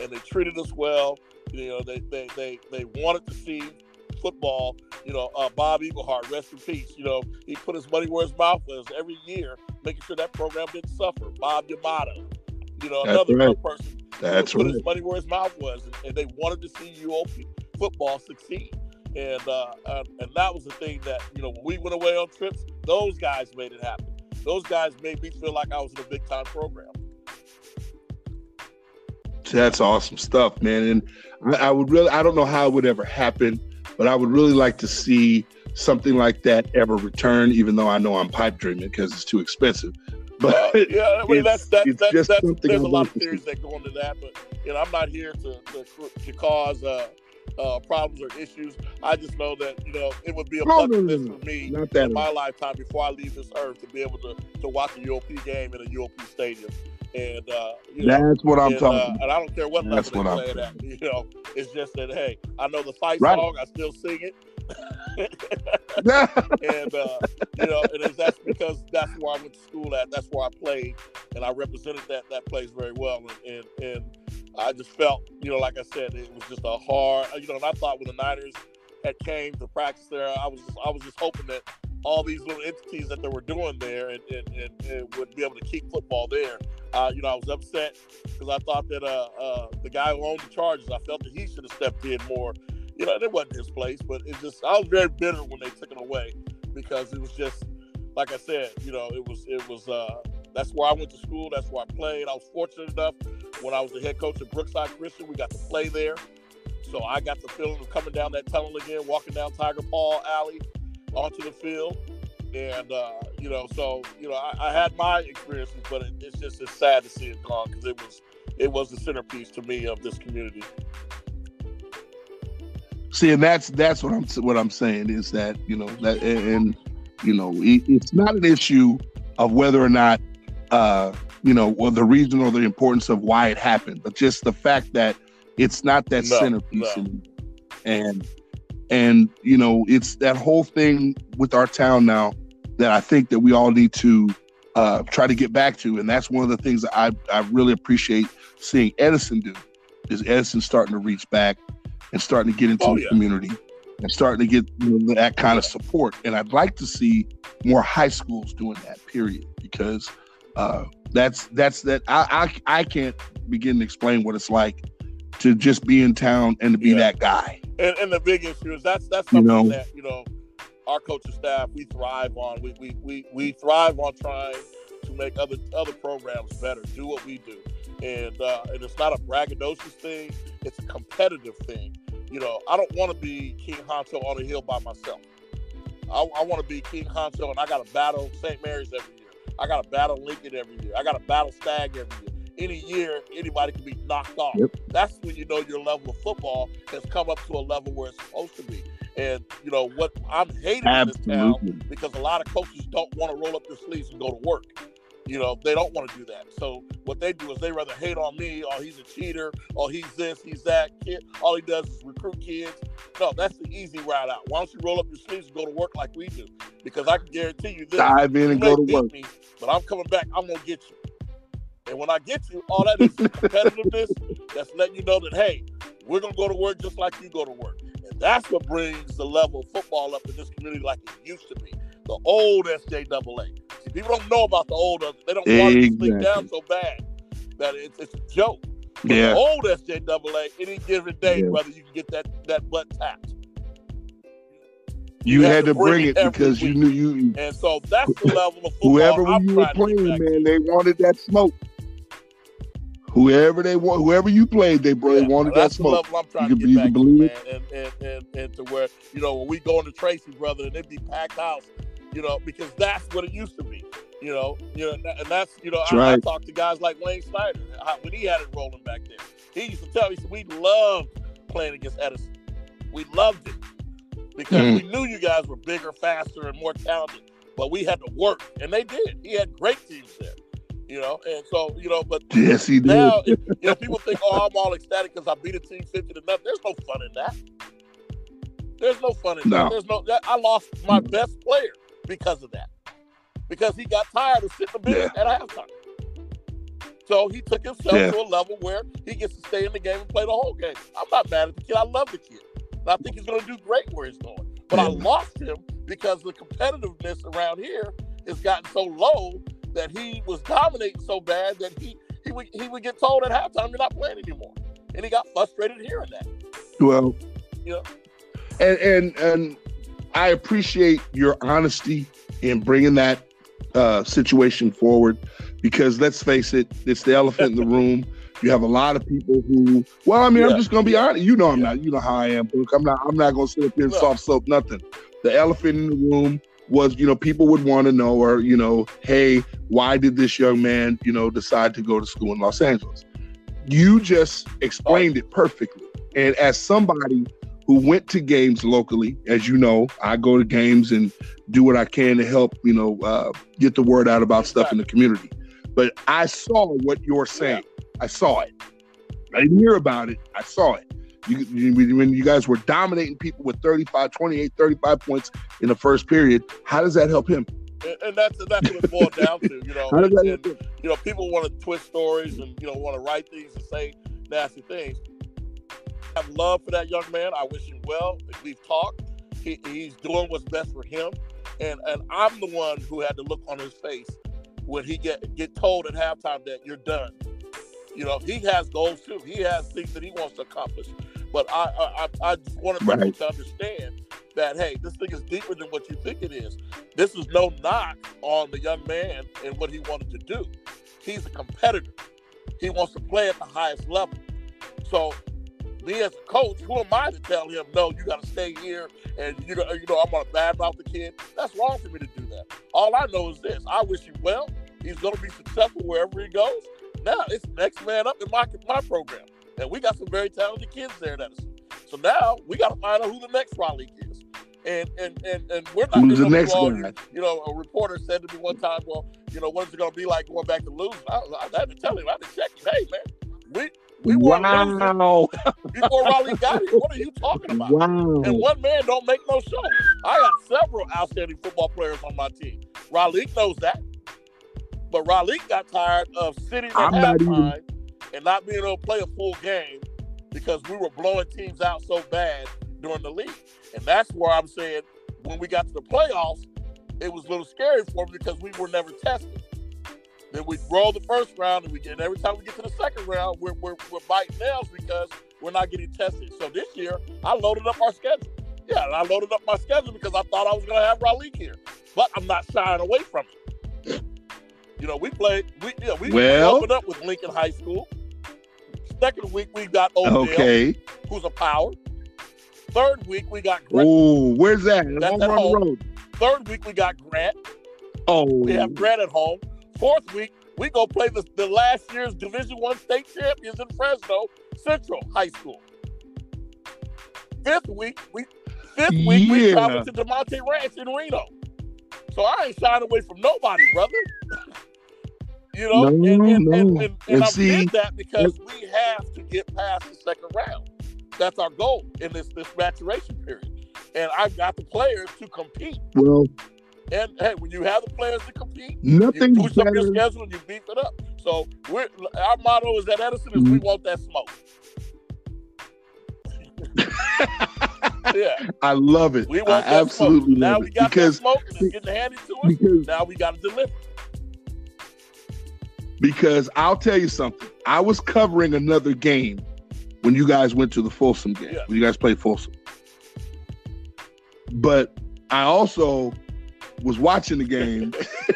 and they treated us well. You know, they they they, they wanted to see football. You know, uh, Bob Eberhardt, rest in peace. You know, he put his money where his mouth was every year, making sure that program didn't suffer. Bob Yamada, you know, another right. person.
That's
put
right.
his money where his mouth was, and, and they wanted to see UOP football succeed. And uh, and that was the thing that you know when we went away on trips, those guys made it happen. Those guys made me feel like I was in a big time program.
That's awesome stuff, man. And I would really, I don't know how it would ever happen, but I would really like to see something like that ever return, even though I know I'm pipe dreaming because it's too expensive.
But yeah, I mean, that's, that, that, that's, that's there's a lot of theories that go into that, but you know, I'm not here to, to, to cause uh, uh, problems or issues. I just know that you know it would be a no, bucket list for me in my lifetime before I leave this earth to be able to to watch a UOP game in a UOP stadium. And uh,
you know, that's what I'm
and,
talking.
Uh, and I don't care what that's level what they play it at. You know, it's just that hey, I know the fight right. song. I still sing it. and uh, you know, and that's because that's where I went to school at. That's where I played, and I represented that that place very well. And, and and I just felt, you know, like I said, it was just a hard. You know, and I thought when the Niners had came to practice there, I was just, I was just hoping that all these little entities that they were doing there and, and, and, and would be able to keep football there. Uh, you know, I was upset because I thought that uh, uh, the guy who owned the Chargers, I felt that he should have stepped in more. You know, it wasn't his place, but it just I was very bitter when they took it away because it was just like I said, you know, it was it was uh, that's where I went to school, that's where I played. I was fortunate enough when I was the head coach at Brookside Christian, we got to play there. So I got the feeling of coming down that tunnel again, walking down Tiger Paul Alley onto the field. And, uh, you know, so, you know, I, I had my experiences, but it, it's just it's sad to see it gone because it was it was the centerpiece to me of this community.
See, and that's that's what I'm what I'm saying is that you know that and, you know it, it's not an issue of whether or not uh, you know well the reason or the importance of why it happened, but just the fact that it's not that no, centerpiece no. and and you know it's that whole thing with our town now that I think that we all need to uh, try to get back to, and that's one of the things that I I really appreciate seeing Edison do is Edison starting to reach back and starting to get into oh, the yeah. community and starting to get you know, that kind of support. And I'd like to see more high schools doing that. Period, because uh, that's that's that I, I I can't begin to explain what it's like to just be in town and to be yeah. that guy.
And, and, the big issue is that's that's something you know, that you know our coaching staff we thrive on. We, we we we thrive on trying to make other other programs better. Do what we do, and uh, and it's not a braggadocious thing. It's a competitive thing. You know, I don't want to be King Honcho on the hill by myself. I, I want to be King Honcho, and I got to battle St. Mary's every year. I got to battle Lincoln every year. I got to battle Stagg every year any year anybody can be knocked off. Yep. That's when you know your level of football has come up to a level where it's supposed to be. And you know what I'm hating Absolutely. in this town because a lot of coaches don't want to roll up their sleeves and go to work. You know, they don't want to do that. So what they do is they rather hate on me, or oh, he's a cheater, or oh, he's this, he's that. Kid, all he does is recruit kids. No, that's the easy route out. Why don't you roll up your sleeves and go to work like we do? Because I can guarantee you this:
dive in and go to work. Me,
but I'm coming back. I'm gonna get you. And when I get you, all that is competitiveness that's letting you know that, hey, we're going to go to work just like you go to work. And that's what brings the level of football up in this community like it used to be. The old SJAA. See, people don't know about the old, they don't want exactly. to sleep down so bad that it's, it's a joke. But yeah. the old SJAA, any given day, yeah. brother, you can get that, that butt tapped.
You, you had to bring, it because week. you knew you.
And so that's the level of football.
Whoever I'm you were playing, man, they wanted that smoke. Whoever they want, whoever you played, they yeah, wanted that smoke.
I'm trying you to get back to, man, and, and, and, and to where you know when we go into Tracy, brother, and it be packed house, you know, because that's what it used to be. You know, you know, and that's you know, I, right. I talked to guys like Wayne Snyder when he had it rolling back then. He used to tell me, he said, we loved playing against Edison. We loved it because mm. we knew you guys were bigger, faster, and more talented. But we had to work, and they did. He had great teams there you know. And so, you know, but
yes, he
now, did. If, you know, people think, oh, I'm all ecstatic because I beat a team fifty to nothing. There's no fun in that. There's no fun in no. that. There's no. That, I lost my best player because of that, because he got tired of sitting the bench yeah. at halftime. So he took himself yeah. to a level where he gets to stay in the game and play the whole game. I'm not mad at the kid. I love the kid. And I think he's going to do great where he's going. But yeah. I lost him because the competitiveness around here has gotten so low that he was dominating so bad that he he would he would get told at halftime you're not playing anymore, and he got frustrated hearing that.
Well, you know, and and and I appreciate your honesty in bringing that uh, situation forward because let's face it, it's the elephant in the room. You have a lot of people who, well, I mean, yeah. I'm just gonna be honest. You know, I'm yeah. not. You know how I am, Brooke. I'm not. I'm not gonna sit up here and soft soap nothing. The elephant in the room was, you know, people would want to know, or, you know, hey, why did this young man, you know, decide to go to school in Los Angeles? You just explained it perfectly. And as somebody who went to games locally, as you know, I go to games and do what I can to help, you know, uh, get the word out about stuff in the community. But I saw what you're saying. I saw it. I didn't hear about it. I saw it. You, you, when you guys were dominating people with 35, 28, 35 points in the first period, how does that help him?
And, and that's that's what it boils down to, you know. and, and, you know, people want to twist stories and you know want to write things and say nasty things. I have love for that young man. I wish him well. We've talked. He, he's doing what's best for him, and and I'm the one who had to look on his face when he get get told at halftime that you're done. You know, he has goals too. He has things that he wants to accomplish. But I I, I just wanted people right. to understand that hey, this thing is deeper than what you think it is. This is no knock on the young man and what he wanted to do. He's a competitor. He wants to play at the highest level. So me as a coach, who am I to tell him no? You got to stay here, and you know, you know, I'm gonna badmouth the kid. That's wrong for me to do that. All I know is this: I wish him well. He's gonna be successful wherever he goes. Now it's next man up in my my program, and we got some very talented kids there at Edison. So now we got to find out who the next Raleigh is. And and and and we're not
Who's the next guy?
You know, a reporter said to me one time, "Well, you know, what's it going to be like going back to lose?" I, I had to tell him, I had to check him. Hey, man, we we wow. before Raleigh got here. What are you talking about? Wow. And one man don't make no show. I got several outstanding football players on my team. Raleigh knows that. But Raleigh got tired of sitting at halftime even... and not being able to play a full game because we were blowing teams out so bad during the league. And that's where I'm saying when we got to the playoffs, it was a little scary for me because we were never tested. Then we roll the first round, and we get every time we get to the second round, we're, we're, we're biting nails because we're not getting tested. So this year, I loaded up our schedule. Yeah, and I loaded up my schedule because I thought I was going to have Raleigh here, but I'm not shying away from it. You know, we played. We yeah, we, well, opened up with Lincoln High School. Second week we got Odell, okay. who's a power. Third week we got
Grant. Oh, where's that? That's at home. Road.
Third week we got Grant.
Oh,
we have Grant at home. Fourth week, we go play the, the last year's Division One state champions in Fresno Central High School. Fifth week, we fifth week yeah. we travel to Damonte Ranch in Reno. So I ain't shying away from nobody, brother. you know, no, and, and, no. and, and, and I see, did that because we have to get past the second round. That's our goal in this this maturation period. And I've got the players to compete.
Well,
and hey, when you have the players to compete,
nothing
you push up your schedule and you beef it up. So we're, our motto is that Edison is mm-hmm. we want that smoke. yeah,
I love it.
We want
I that absolutely
smoke. Now we got because, that smoke and it's getting handed to us. Because, now we got to deliver.
Because I'll tell you something. I was covering another game when you guys went to the Folsom game. Yeah. When you guys played Folsom. But I also was watching the game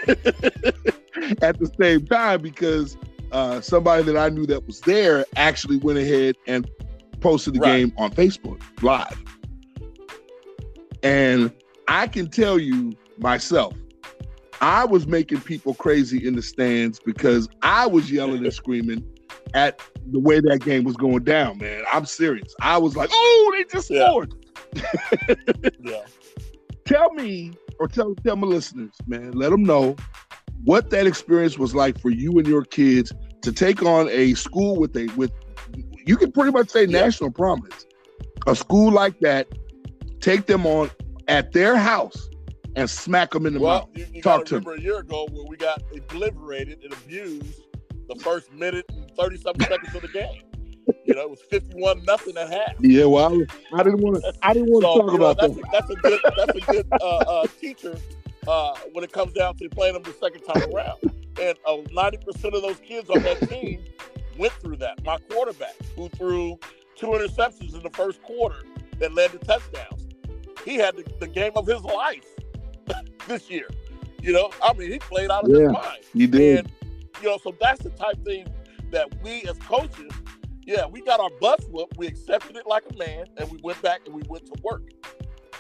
at the same time because uh, somebody that I knew that was there actually went ahead and posted the right. game on Facebook live. And I can tell you myself, I was making people crazy in the stands because I was yelling and screaming at the way that game was going down, man. I'm serious. I was like, oh, they just scored.
Yeah. yeah.
Tell me or tell tell my listeners, man, let them know what that experience was like for you and your kids to take on a school with a with you can pretty much say yeah. national prominence. A school like that, take them on at their house and smack them in the
well,
mouth.
You, you
Talk to
remember
them.
a year ago where we got obliterated and abused the first minute and thirty something seconds of the game. You know, it was fifty-one nothing at half.
Yeah, well, I, I didn't want to. I didn't want to so, talk know, about
that's
that.
A, that's a good. That's a good uh, uh, teacher uh, when it comes down to playing them the second time around. And uh, ninety percent of those kids on that team went through that. My quarterback, who threw two interceptions in the first quarter that led to touchdowns, he had the, the game of his life this year. You know, I mean, he played out of
yeah,
his mind.
He did.
And, you know, so that's the type thing that we as coaches yeah, we got our butts whooped. We accepted it like a man, and we went back and we went to work.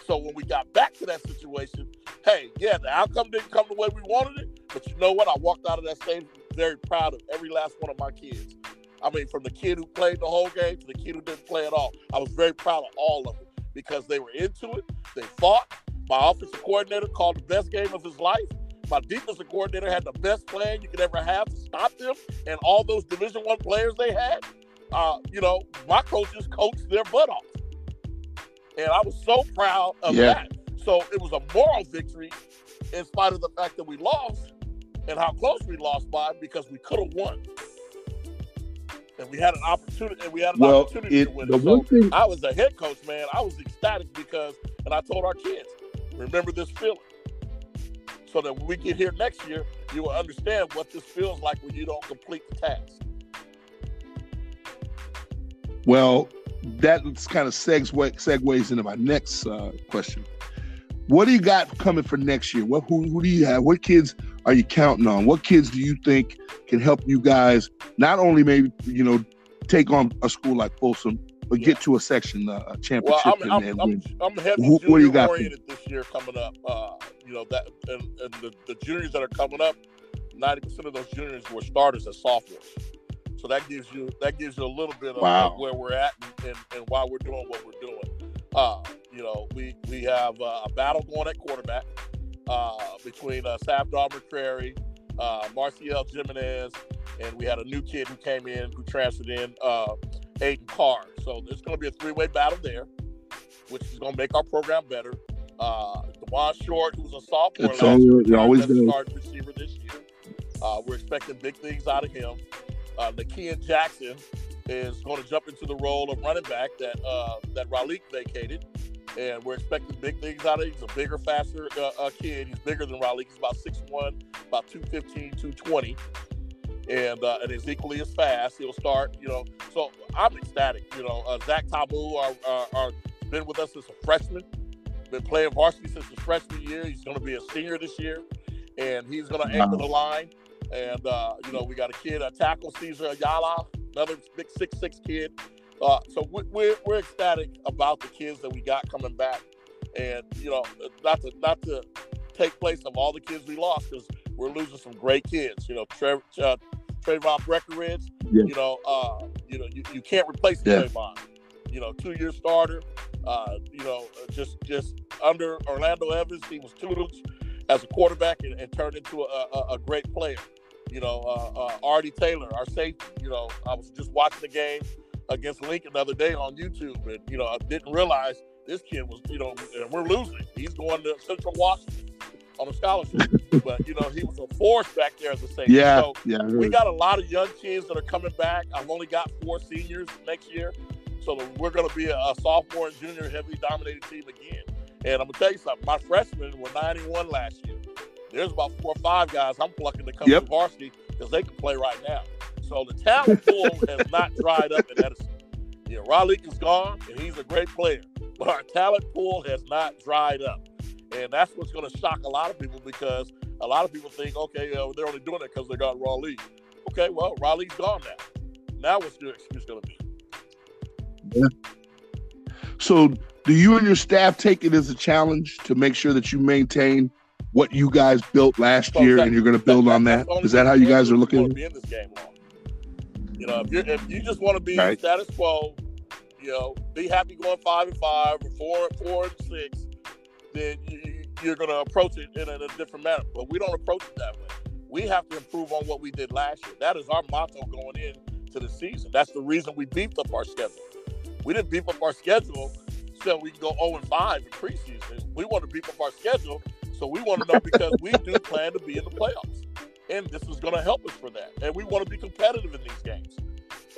So when we got back to that situation, hey, yeah, the outcome didn't come the way we wanted it, but you know what? I walked out of that stadium very proud of every last one of my kids. I mean, from the kid who played the whole game to the kid who didn't play at all. I was very proud of all of them because they were into it. They fought. My offensive coordinator called the best game of his life. My defensive coordinator had the best plan you could ever have to stop them and all those Division One players they had. Uh, you know, my coaches coached their butt off. And I was so proud of yeah. that. So it was a moral victory in spite of the fact that we lost and how close we lost by because we could have won. And we had an opportunity and we had an well, opportunity it, to win. So thing... I was a head coach, man. I was ecstatic because and I told our kids, remember this feeling. So that when we get here next year, you will understand what this feels like when you don't complete the task.
Well, that kind of segs, segues into my next uh, question. What do you got coming for next year? What who, who do you have? What kids are you counting on? What kids do you think can help you guys not only maybe you know take on a school like Folsom, but yeah. get to a section uh, a championship
well, I'm,
and,
I'm, I'm, I'm heavy who, what do you got oriented this year coming up. Uh, you know that and, and the, the juniors that are coming up, ninety percent of those juniors were starters as sophomores. So that gives you that gives you a little bit of wow. where we're at and, and, and, why we're doing what we're doing. Uh, you know, we we have uh, a battle going at quarterback uh, between uh, Savdar McCrary, uh, Marcial Jimenez, and we had a new kid who came in who transferred in, uh, Aiden Carr. So there's going to be a three-way battle there, which is going to make our program better. Uh, Dewan Short, who's a sophomore, it's always, year, always been a receiver this year. Uh, we're expecting big things out of him uh, Nakean Jackson is going to jump into the role of running back that uh, that Raleigh vacated, and we're expecting big things out of him. He's a bigger, faster uh, uh, kid. He's bigger than Raleigh. He's about 6'1", about 215, 220, and uh, and is equally as fast. He'll start, you know. So I'm ecstatic. You know, uh, Zach Tabu are, are, are been with us as a freshman, been playing varsity since his freshman year. He's going to be a senior this year, and he's going to anchor the line. And, uh, you know, we got a kid, a tackle, Caesar Ayala, another big six six kid. Uh, so we're, we're ecstatic about the kids that we got coming back. And, you know, not to, not to take place of all the kids we lost because we're losing some great kids. You know, Trev, uh, Trayvon Breckenridge, yeah. you know, uh, you know, you, you can't replace yeah. Trayvon. You know, two year starter. Uh, you know, just just under Orlando Evans, he was tuteled as a quarterback and, and turned into a, a, a, great player. You know, uh, uh, Artie Taylor, our safety. You know, I was just watching the game against Lincoln the other day on YouTube, and you know, I didn't realize this kid was, you know, and we're losing. He's going to Central Washington on a scholarship, but you know, he was a force back there as a safety.
Yeah, so yeah.
We got a lot of young kids that are coming back. I've only got four seniors next year, so we're going to be a, a sophomore and junior heavily dominated team again. And I'm gonna tell you something. My freshmen were 91 last year. There's about four or five guys I'm plucking to come yep. to varsity because they can play right now. So the talent pool has not dried up in Edison. Yeah, Raleigh is gone, and he's a great player, but our talent pool has not dried up, and that's what's going to shock a lot of people because a lot of people think, okay, uh, they're only doing it because they got Raleigh. Okay, well, Raleigh's gone now. Now, what's your excuse going to be?
Yeah. So do you and your staff take it as a challenge to make sure that you maintain what you guys built last year and you're going to build that, on that? Is that how you guys are looking?
To be in this game long. You know, if, you if you just want to be right. status quo, you know, be happy going five and five or four four and six, then you, you're going to approach it in a, in a different manner. But we don't approach it that way. We have to improve on what we did last year. That is our motto going in to the season. That's the reason we beefed up our schedule. We didn't beef up our schedule so we can go 0 and 5 in preseason. We want to beef up our schedule, so we want to know because we do plan to be in the playoffs. And this is going to help us for that. And we want to be competitive in these games.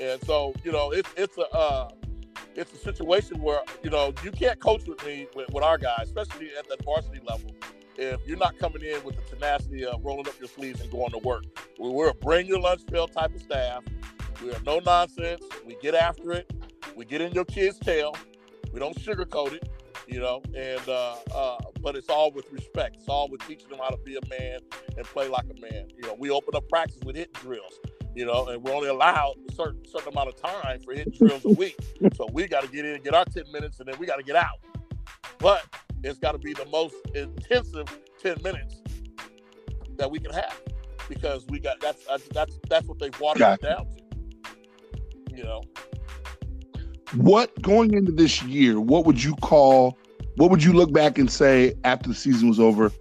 And so, you know, it's it's a uh, it's a situation where you know you can't coach with me with, with our guys, especially at the varsity level, if you're not coming in with the tenacity of rolling up your sleeves and going to work. We're a bring your lunch bill type of staff. We are no nonsense. We get after it. We get in your kid's tail. We don't sugarcoat it, you know, and uh, uh, but it's all with respect. It's all with teaching them how to be a man and play like a man. You know, we open up practice with hit drills, you know, and we're only allowed a certain certain amount of time for hit drills a week. So we got to get in, get our ten minutes, and then we got to get out. But it's got to be the most intensive ten minutes that we can have because we got that's that's that's what they've watered it down to. You know
what going into this year, what would you call what would you look back and say after the season was over?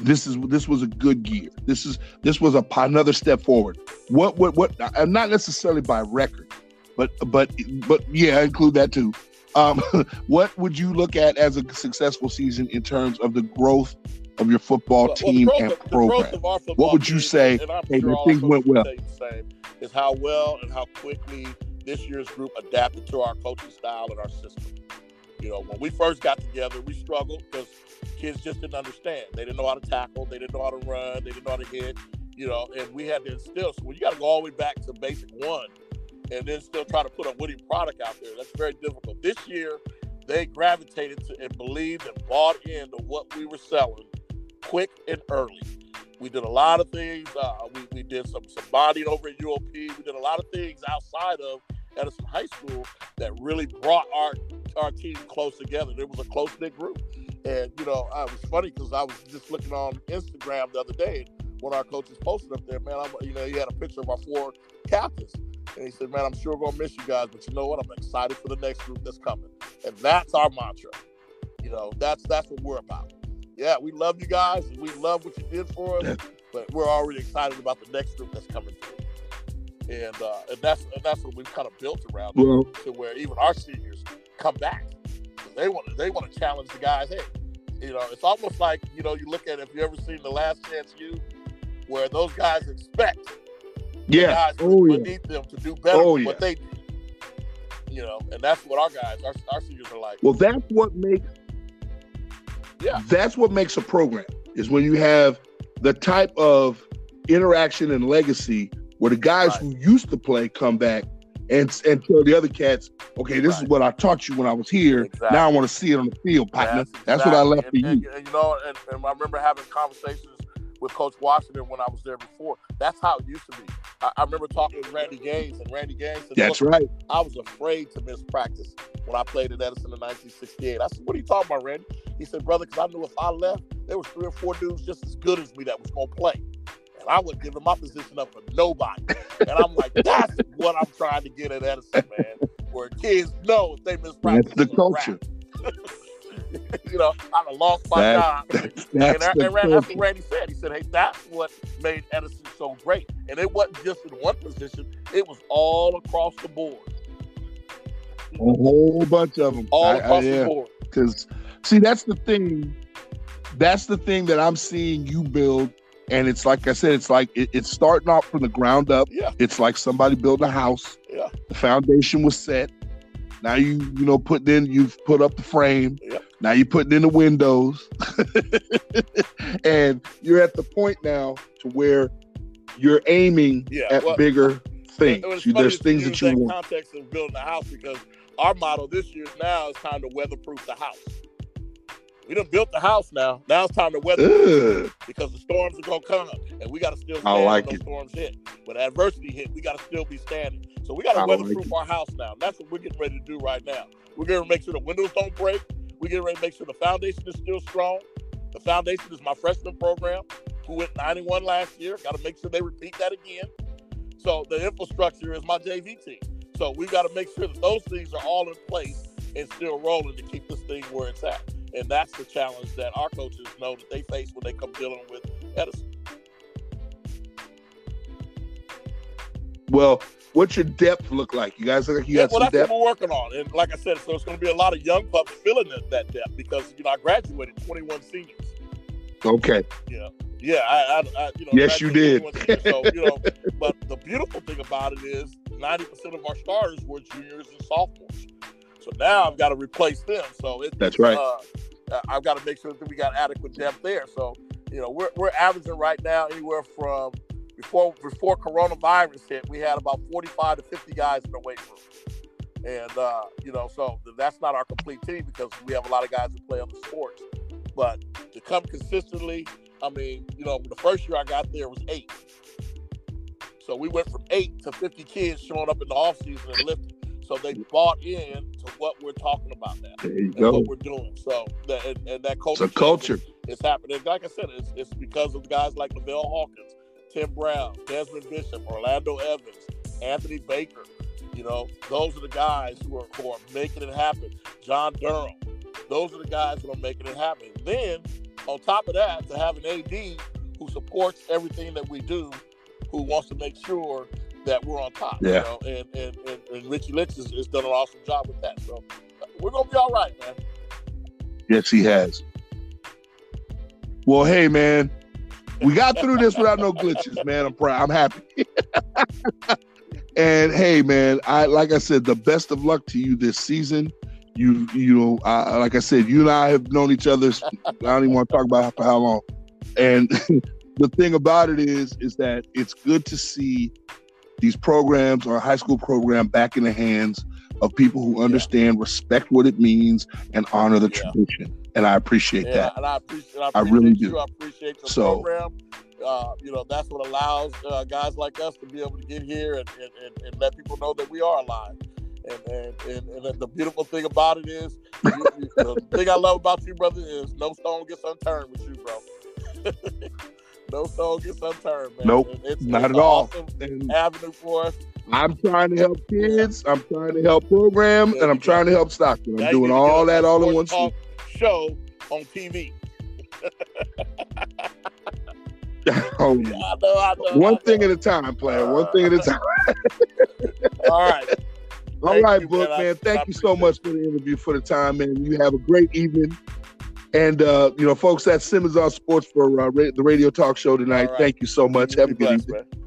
This is this was a good year. This is this was a another step forward. What what what? Uh, not necessarily by record, but but but yeah, include that too. Um, what would you look at as a successful season in terms of the growth of your football well, team well, and of, program? what would you say? Hey, sure things went well.
Same, is how well and how quickly this year's group adapted to our coaching style and our system. You know, when we first got together, we struggled because kids just didn't understand. They didn't know how to tackle. They didn't know how to run. They didn't know how to hit. You know, and we had to instill. So you got to go all the way back to basic one, and then still try to put a winning product out there, that's very difficult. This year, they gravitated to and believed and bought into what we were selling quick and early. We did a lot of things. Uh, we, we did some some bonding over at UOP. We did a lot of things outside of Edison High School that really brought our our team close together. It was a close knit group, and you know, it was funny because I was just looking on Instagram the other day. One of our coaches posted up there, man. I'm, you know, he had a picture of our four captains, and he said, "Man, I'm sure we're gonna miss you guys, but you know what? I'm excited for the next group that's coming." And that's our mantra. You know, that's that's what we're about. Yeah, we love you guys, and we love what you did for us, but we're already excited about the next group that's coming through and uh, and that's and that's what we've kind of built around well, to where even our seniors come back. They want they want to challenge the guys. Hey, you know, it's almost like you know you look at if you ever seen the Last Chance U, where those guys expect
yeah
guys oh, beneath yeah. them to do better oh, than what they did. You know, and that's what our guys, our, our seniors are like.
Well, that's what makes
yeah,
that's what makes a program is when you have the type of interaction and legacy where the guys right. who used to play come back and and tell the other cats, okay, this right. is what I taught you when I was here. Exactly. Now I want to see it on the field, partner. That's, That's exactly. what I left and, for
and,
you.
And, you know, and, and I remember having conversations with Coach Washington when I was there before. That's how it used to be. I, I remember talking with Randy Gaines, and Randy Gaines said,
"That's right."
I was afraid to miss practice when I played at Edison in 1968. I said, "What are you talking about, Randy?" He said, "Brother, because I knew if I left, there was three or four dudes just as good as me that was going to play." And I wouldn't give my position up for nobody. And I'm like, that's what I'm trying to get at Edison, man. Where kids know if they miss practice.
That's the culture.
you know, I done lost my that, job. That's, that's, and, and that's what Randy said. He said, hey, that's what made Edison so great. And it wasn't just in one position, it was all across the board.
A whole bunch of them.
All I, across I, yeah. the board.
Because, see, that's the thing. That's the thing that I'm seeing you build and it's like I said, it's like it, it's starting off from the ground up.
Yeah.
It's like somebody built a house.
Yeah.
The foundation was set. Now you you know put in you've put up the frame.
Yeah.
Now you're putting in the windows, and you're at the point now to where you're aiming yeah. at well, bigger things. You, there's things that you that want.
Context of building a house because our model this year now is time to weatherproof the house. We done built the house now. Now it's time to weather Ugh. because the storms are gonna come, and we got to still stand like when those storms hit. When adversity hit, we got to still be standing. So we got to weatherproof like our house now. That's what we're getting ready to do right now. We're to make sure the windows don't break. We're getting ready to make sure the foundation is still strong. The foundation is my freshman program, who went 91 last year. Got to make sure they repeat that again. So the infrastructure is my JV team. So we got to make sure that those things are all in place and still rolling to keep this thing where it's at. And that's the challenge that our coaches know that they face when they come dealing with Edison.
Well, what's your depth look like? You guys look like you yeah, got
well,
some
that's what we're working on, and like I said, so it's going to be a lot of young pups filling that, that depth because you know I graduated 21 seniors.
Okay.
Yeah, yeah, I, I, I you know.
Yes, you did.
So you know, but the beautiful thing about it is 90 percent of our starters were juniors and sophomores. So now I've got to replace them. So it,
that's right.
Uh, I've got to make sure that we got adequate depth there. So you know, we're we're averaging right now anywhere from before before coronavirus hit, we had about 45 to 50 guys in the weight room. And uh, you know, so that's not our complete team because we have a lot of guys who play other sports. But to come consistently, I mean, you know, the first year I got there was eight. So we went from eight to 50 kids showing up in the off season and lifting. So they bought in to what we're talking about now and go. what we're doing. So that and, and that culture,
it's culture.
It's happening. Like I said, it's, it's because of guys like Lavelle Hawkins, Tim Brown, Desmond Bishop, Orlando Evans, Anthony Baker. You know, those are the guys who are who are making it happen. John Durham. Those are the guys who are making it happen. Then, on top of that, to have an AD who supports everything that we do, who wants to make sure that we're on top.
Yeah.
You know? and, and, and, and Richie Lynch has, has done an awesome job with that. So we're gonna be all right, man.
Yes, he has. Well, hey, man, we got through this without no glitches, man. I'm proud. I'm happy. and hey, man, I like I said, the best of luck to you this season. You, you know, uh, like I said, you and I have known each other. I don't even want to talk about for how long. And the thing about it is, is that it's good to see these programs or a high school program back in the hands of people who understand, yeah. respect what it means, and honor the yeah. tradition. And I appreciate
yeah,
that.
And I appreciate, I,
appreciate I really
you.
do.
I appreciate the
so,
program. Uh, you know, that's what allows uh, guys like us to be able to get here and, and, and, and let people know that we are alive. And, and, and, and the beautiful thing about it is, you, you, the thing I love about you, brother, is no stone gets unturned with you, bro. no stone gets unturned, man.
Nope,
it's,
not
it's
at all.
Awesome avenue for us.
I'm trying to help kids. I'm trying to help program, and I'm trying to help Stockton. I'm doing all that all in one
show on TV.
oh,
I know, I know,
one
I
thing at a time, player. One thing at a uh, time.
all right.
All
Thank
right,
you,
Book,
man.
man. Thank you so much for the interview, for the time, man. You have a great evening. And, uh, you know, folks, that's Simmons on Sports for uh, ra- the radio talk show tonight.
Right.
Thank you so much. Have a good evening.